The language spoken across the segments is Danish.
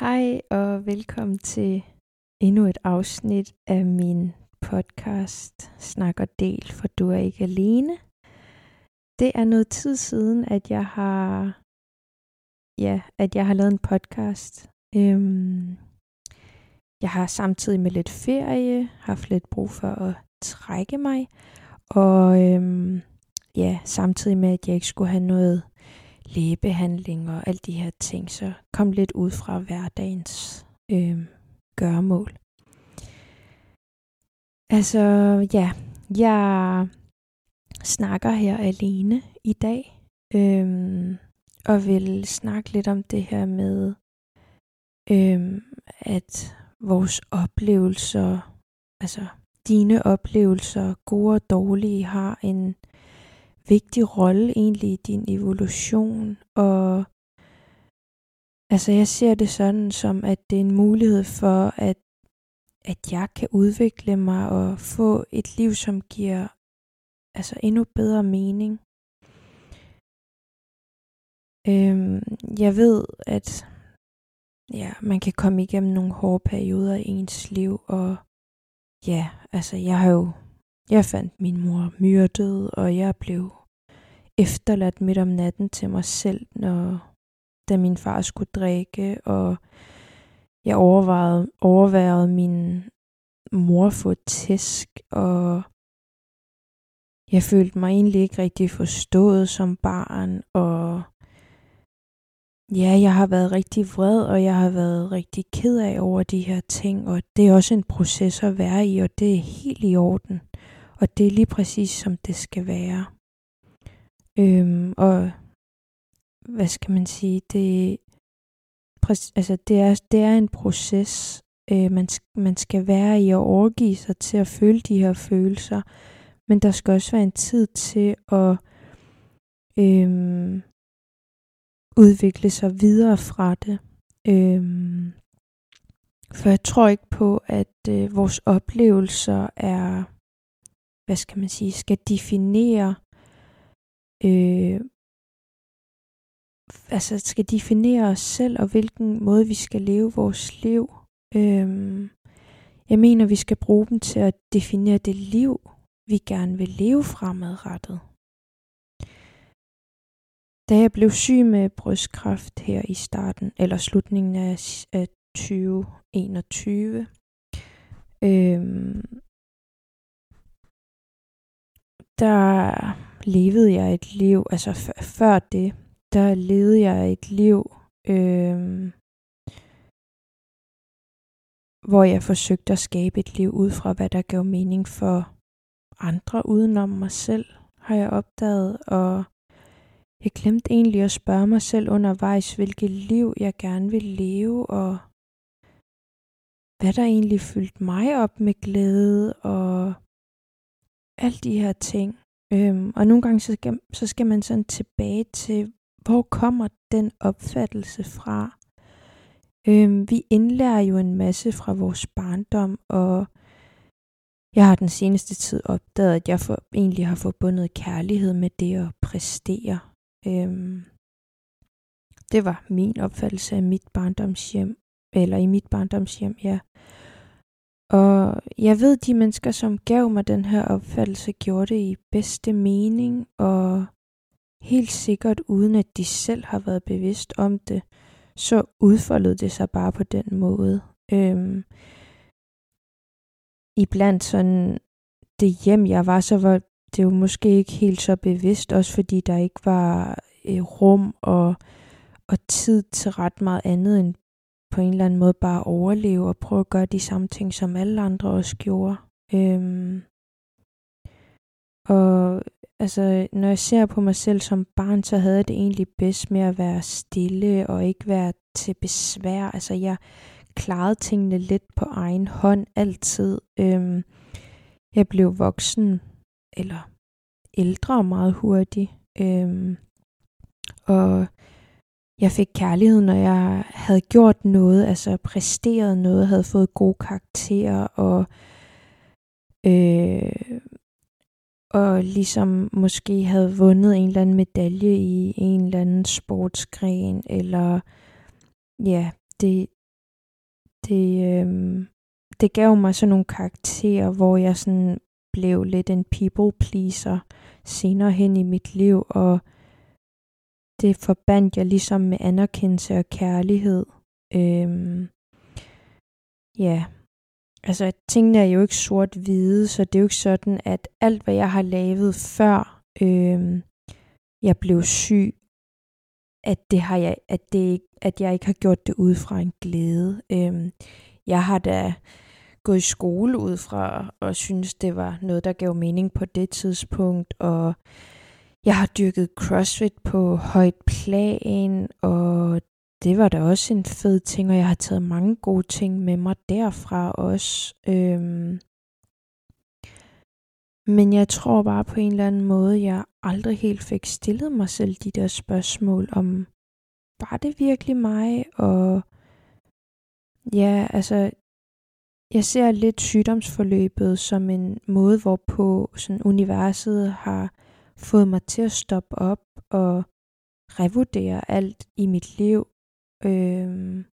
Hej og velkommen til endnu et afsnit af min podcast Snak og del, for du er ikke alene. Det er noget tid siden, at jeg har ja, at jeg har lavet en podcast. Øhm, jeg har samtidig med lidt ferie haft lidt brug for at trække mig, og øhm, ja, samtidig med, at jeg ikke skulle have noget lægebehandling og alle de her ting, så kom lidt ud fra hverdagens øh, gøremål. Altså, ja, jeg snakker her alene i dag, øh, og vil snakke lidt om det her med, øh, at vores oplevelser, altså dine oplevelser, gode og dårlige, har en vigtig rolle egentlig i din evolution, og altså jeg ser det sådan som, at det er en mulighed for, at, at jeg kan udvikle mig og få et liv, som giver altså endnu bedre mening. Øhm, jeg ved, at ja, man kan komme igennem nogle hårde perioder i ens liv, og ja, altså jeg har jo jeg fandt min mor myrdet, og jeg blev efterladt midt om natten til mig selv, når, da min far skulle drikke, og jeg overvejede, overvejede min mor få tæsk, og jeg følte mig egentlig ikke rigtig forstået som barn, og ja, jeg har været rigtig vred, og jeg har været rigtig ked af over de her ting, og det er også en proces at være i, og det er helt i orden. Og det er lige præcis, som det skal være. Øhm, og hvad skal man sige, det, altså det, er, det er en proces, øh, man, man skal være i at overgive sig til at føle de her følelser, men der skal også være en tid til at øhm, udvikle sig videre fra det. Øhm, for jeg tror ikke på, at øh, vores oplevelser er hvad skal man sige, skal definere, øh, altså skal definere os selv og hvilken måde vi skal leve vores liv. Øh, jeg mener, vi skal bruge dem til at definere det liv, vi gerne vil leve fremadrettet. Da jeg blev syg med brystkræft her i starten, eller slutningen af, af 2021, øh, der levede jeg et liv, altså før det, der levede jeg et liv, øh, hvor jeg forsøgte at skabe et liv ud fra, hvad der gav mening for andre udenom mig selv, har jeg opdaget, og jeg glemte egentlig at spørge mig selv undervejs, hvilket liv jeg gerne vil leve, og hvad der egentlig fyldte mig op med glæde, og alle de her ting. Øhm, og nogle gange så skal, så skal man sådan tilbage til, hvor kommer den opfattelse fra? Øhm, vi indlærer jo en masse fra vores barndom, og jeg har den seneste tid opdaget, at jeg for, egentlig har forbundet kærlighed med det at præstere. Øhm, det var min opfattelse af mit barndomshjem, eller i mit barndomshjem, ja. Og jeg ved, de mennesker, som gav mig den her opfattelse, gjorde det i bedste mening, og helt sikkert uden at de selv har været bevidst om det, så udfoldede det sig bare på den måde. Øhm, iblandt sådan det hjem, jeg var, så var det jo måske ikke helt så bevidst, også fordi der ikke var øh, rum og, og tid til ret meget andet end på en eller anden måde bare overleve og prøve at gøre de samme ting, som alle andre også gjorde. Øhm, og altså, når jeg ser på mig selv som barn, så havde jeg det egentlig bedst med at være stille og ikke være til besvær. Altså, jeg klarede tingene lidt på egen hånd altid. Øhm, jeg blev voksen, eller ældre meget hurtigt. Øhm, og jeg fik kærlighed, når jeg havde gjort noget, altså præsteret noget, havde fået gode karakterer og øh, og ligesom måske havde vundet en eller anden medalje i en eller anden sportsgren, eller ja, det, det, øh, det gav mig sådan nogle karakterer, hvor jeg sådan blev lidt en people pleaser senere hen i mit liv, og det forbandt jeg ligesom med anerkendelse og kærlighed. Øhm, ja, altså tingene er jo ikke sort-hvide, så det er jo ikke sådan, at alt hvad jeg har lavet før øhm, jeg blev syg, at det har jeg, at det, at jeg ikke har gjort det ud fra en glæde. Øhm, jeg har da gået i skole ud fra og synes det var noget, der gav mening på det tidspunkt, og jeg har dyrket CrossFit på højt plan, og det var da også en fed ting, og jeg har taget mange gode ting med mig derfra også. Øhm, men jeg tror bare på en eller anden måde, jeg aldrig helt fik stillet mig selv de der spørgsmål om, var det virkelig mig? Og ja, altså, jeg ser lidt sygdomsforløbet som en måde, hvorpå sådan universet har fået mig til at stoppe op og revurdere alt i mit liv. Øh,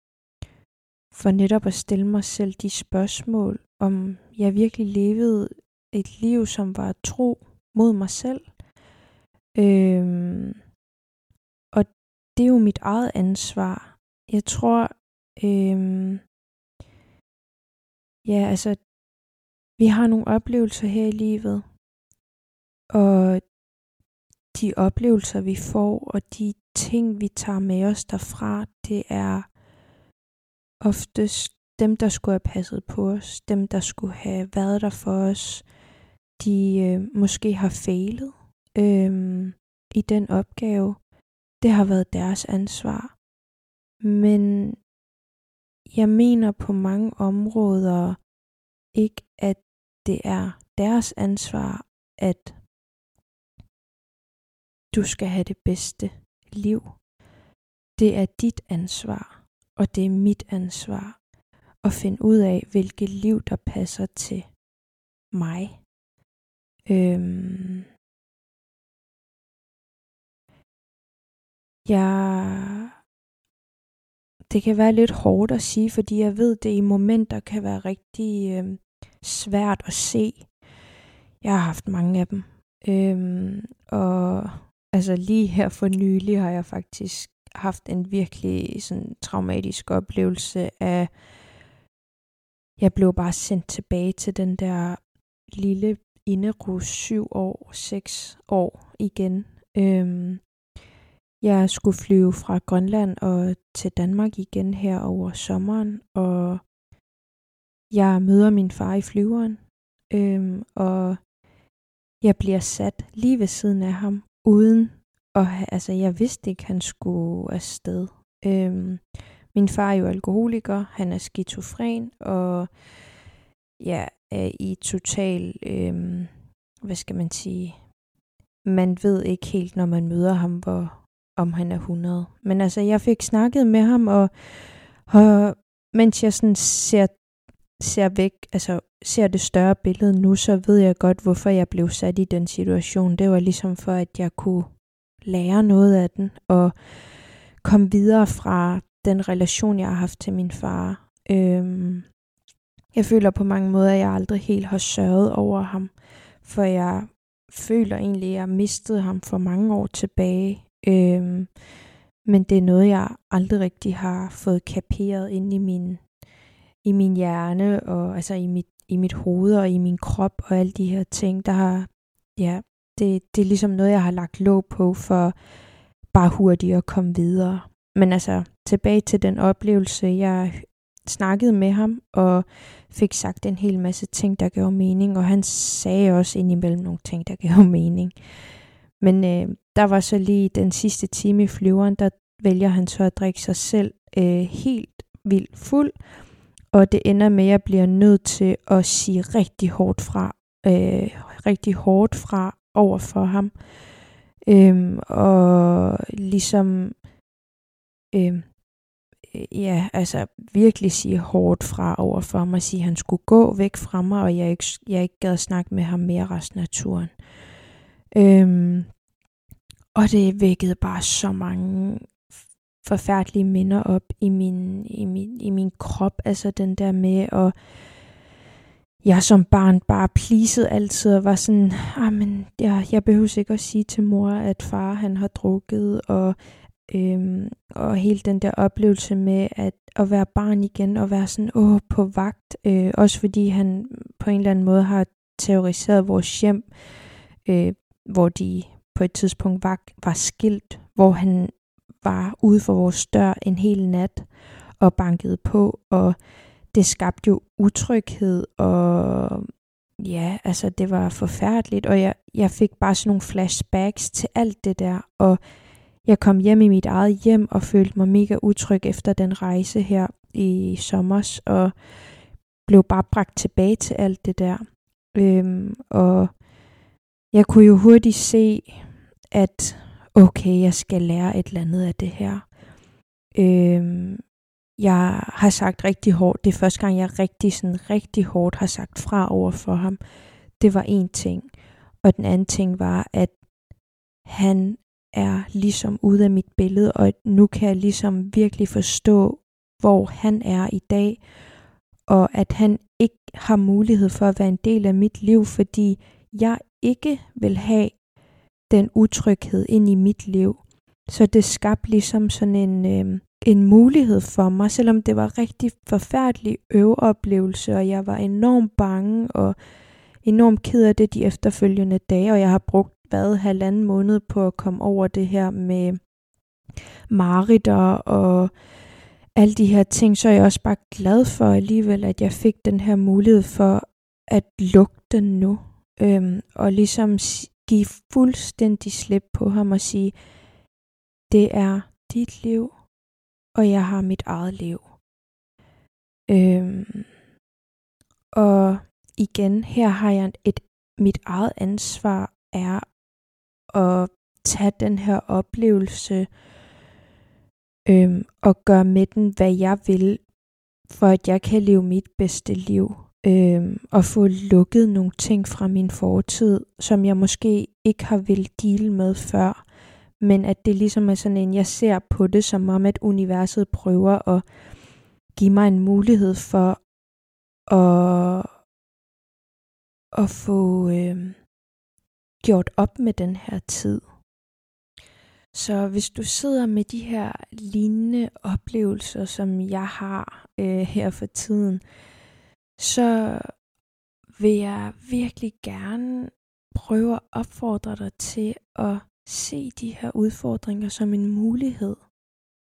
for netop at stille mig selv de spørgsmål, om jeg virkelig levede et liv, som var tro mod mig selv. Øh, og det er jo mit eget ansvar. Jeg tror, øh, ja, altså, vi har nogle oplevelser her i livet, og de oplevelser, vi får, og de ting, vi tager med os derfra, det er oftest dem, der skulle have passet på os, dem, der skulle have været der for os, de øh, måske har fejlet øh, i den opgave. Det har været deres ansvar. Men jeg mener på mange områder ikke, at det er deres ansvar, at du skal have det bedste liv. Det er dit ansvar, og det er mit ansvar at finde ud af, hvilket liv der passer til mig. Øhm, jeg, det kan være lidt hårdt at sige, fordi jeg ved, det i momenter kan være rigtig øh, svært at se. Jeg har haft mange af dem. Øhm, og altså lige her for nylig har jeg faktisk haft en virkelig sådan traumatisk oplevelse af, jeg blev bare sendt tilbage til den der lille inderus syv år, seks år igen. Øhm, jeg skulle flyve fra Grønland og til Danmark igen her over sommeren, og jeg møder min far i flyveren, øhm, og jeg bliver sat lige ved siden af ham, uden og altså jeg vidste ikke, han skulle afsted. Øhm, min far er jo alkoholiker, han er skizofren, og ja, er i total, øhm, hvad skal man sige, man ved ikke helt, når man møder ham, hvor, om han er 100. Men altså, jeg fik snakket med ham, og, og mens jeg sådan ser, ser væk, altså ser det større billede nu, så ved jeg godt, hvorfor jeg blev sat i den situation. Det var ligesom for, at jeg kunne lære noget af den, og komme videre fra den relation, jeg har haft til min far. Øhm, jeg føler på mange måder, at jeg aldrig helt har sørget over ham, for jeg føler egentlig, at jeg mistede ham for mange år tilbage. Øhm, men det er noget, jeg aldrig rigtig har fået kaperet ind i min, i min hjerne, og altså i mit, i mit hoved og i min krop og alle de her ting, der har, ja, det, det er ligesom noget, jeg har lagt låg på for bare hurtigt at komme videre. Men altså, tilbage til den oplevelse, jeg snakkede med ham og fik sagt en hel masse ting, der gav mening, og han sagde også indimellem nogle ting, der gav mening. Men øh, der var så lige den sidste time i flyveren, der vælger han så at drikke sig selv øh, helt vildt fuld, og det ender med, at jeg bliver nødt til at sige rigtig hårdt fra, øh, rigtig hårdt fra over for ham. Øhm, og ligesom øhm, ja, altså virkelig sige hårdt fra over for mig, sige, at han skulle gå væk fra mig, og jeg ikke, jeg ikke gad snakke med ham mere resten af turen. Øhm, og det vækkede bare så mange forfærdelige minder op i min, i min, i min krop. Altså den der med at jeg som barn bare plisede altid og var sådan, ah, men jeg, jeg behøver ikke at sige til mor, at far han har drukket, og, øhm, og hele den der oplevelse med at, at være barn igen, og være sådan, åh, på vagt, øh, også fordi han på en eller anden måde har terroriseret vores hjem, øh, hvor de på et tidspunkt var, var skilt, hvor han var ude for vores dør en hel nat og bankede på, og det skabte jo utryghed, og ja, altså det var forfærdeligt, og jeg, jeg fik bare sådan nogle flashbacks til alt det der, og jeg kom hjem i mit eget hjem og følte mig mega utryg efter den rejse her i sommer, og blev bare bragt tilbage til alt det der. Øhm, og jeg kunne jo hurtigt se, at okay, jeg skal lære et eller andet af det her. Øhm, jeg har sagt rigtig hårdt, det er første gang, jeg rigtig, sådan, rigtig hårdt har sagt fra over for ham. Det var en ting. Og den anden ting var, at han er ligesom ude af mit billede, og nu kan jeg ligesom virkelig forstå, hvor han er i dag, og at han ikke har mulighed for at være en del af mit liv, fordi jeg ikke vil have den utryghed ind i mit liv. Så det skabte ligesom sådan en, øh, en mulighed for mig, selvom det var rigtig forfærdelig øveoplevelse, og jeg var enormt bange og enormt ked af det de efterfølgende dage, og jeg har brugt hvad halvanden måned på at komme over det her med maritter og alle de her ting, så er jeg også bare glad for alligevel, at jeg fik den her mulighed for at lukke den nu. Øhm, og ligesom give fuldstændig slip på ham og sige, det er dit liv, og jeg har mit eget liv. Øhm, og igen, her har jeg et, mit eget ansvar er at tage den her oplevelse øhm, og gøre med den, hvad jeg vil, for at jeg kan leve mit bedste liv øh, og få lukket nogle ting fra min fortid, som jeg måske ikke har vil deal med før men at det ligesom er sådan en, jeg ser på det som om, at universet prøver at give mig en mulighed for at, at få øh, gjort op med den her tid. Så hvis du sidder med de her lignende oplevelser, som jeg har øh, her for tiden, så vil jeg virkelig gerne prøve at opfordre dig til at se de her udfordringer som en mulighed.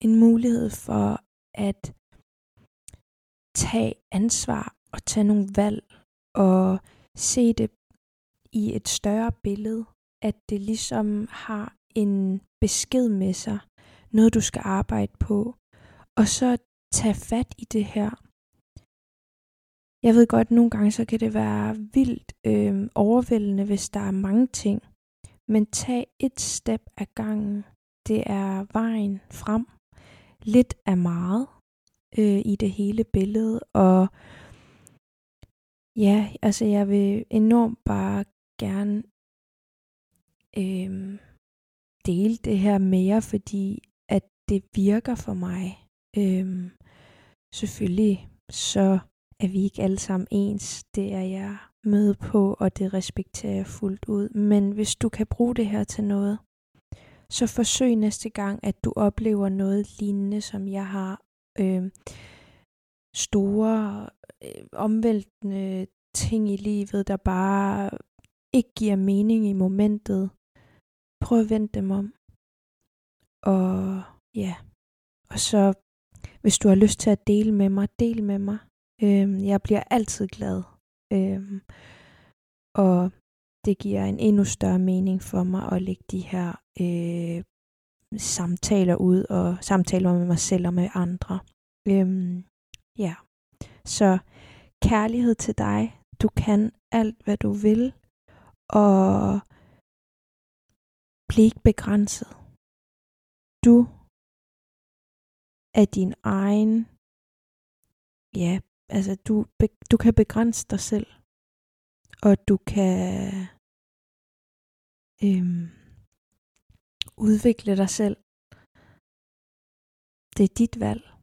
En mulighed for at tage ansvar og tage nogle valg og se det i et større billede, at det ligesom har en besked med sig, noget du skal arbejde på, og så tage fat i det her. Jeg ved godt, at nogle gange så kan det være vildt øh, overvældende, hvis der er mange ting, men tag et step ad gangen. Det er vejen frem. Lidt af meget øh, i det hele billede. Og ja, altså jeg vil enormt bare gerne øh, dele det her mere, fordi at det virker for mig. Øh, selvfølgelig så at vi ikke alle sammen ens. Det er jeg med på, og det respekterer jeg fuldt ud. Men hvis du kan bruge det her til noget, så forsøg næste gang, at du oplever noget lignende, som jeg har. Øh, store, øh, omvæltende ting i livet, der bare ikke giver mening i momentet. Prøv at vende dem om. Og ja, og så hvis du har lyst til at dele med mig, del med mig. Øh, jeg bliver altid glad Øhm, og det giver en endnu større mening for mig at lægge de her øh, samtaler ud, og samtaler med mig selv og med andre. Øhm, ja, så kærlighed til dig. Du kan alt, hvad du vil, og bliv ikke begrænset. Du er din egen ja, altså du, du kan begrænse dig selv, og du kan øhm, udvikle dig selv. Det er dit valg.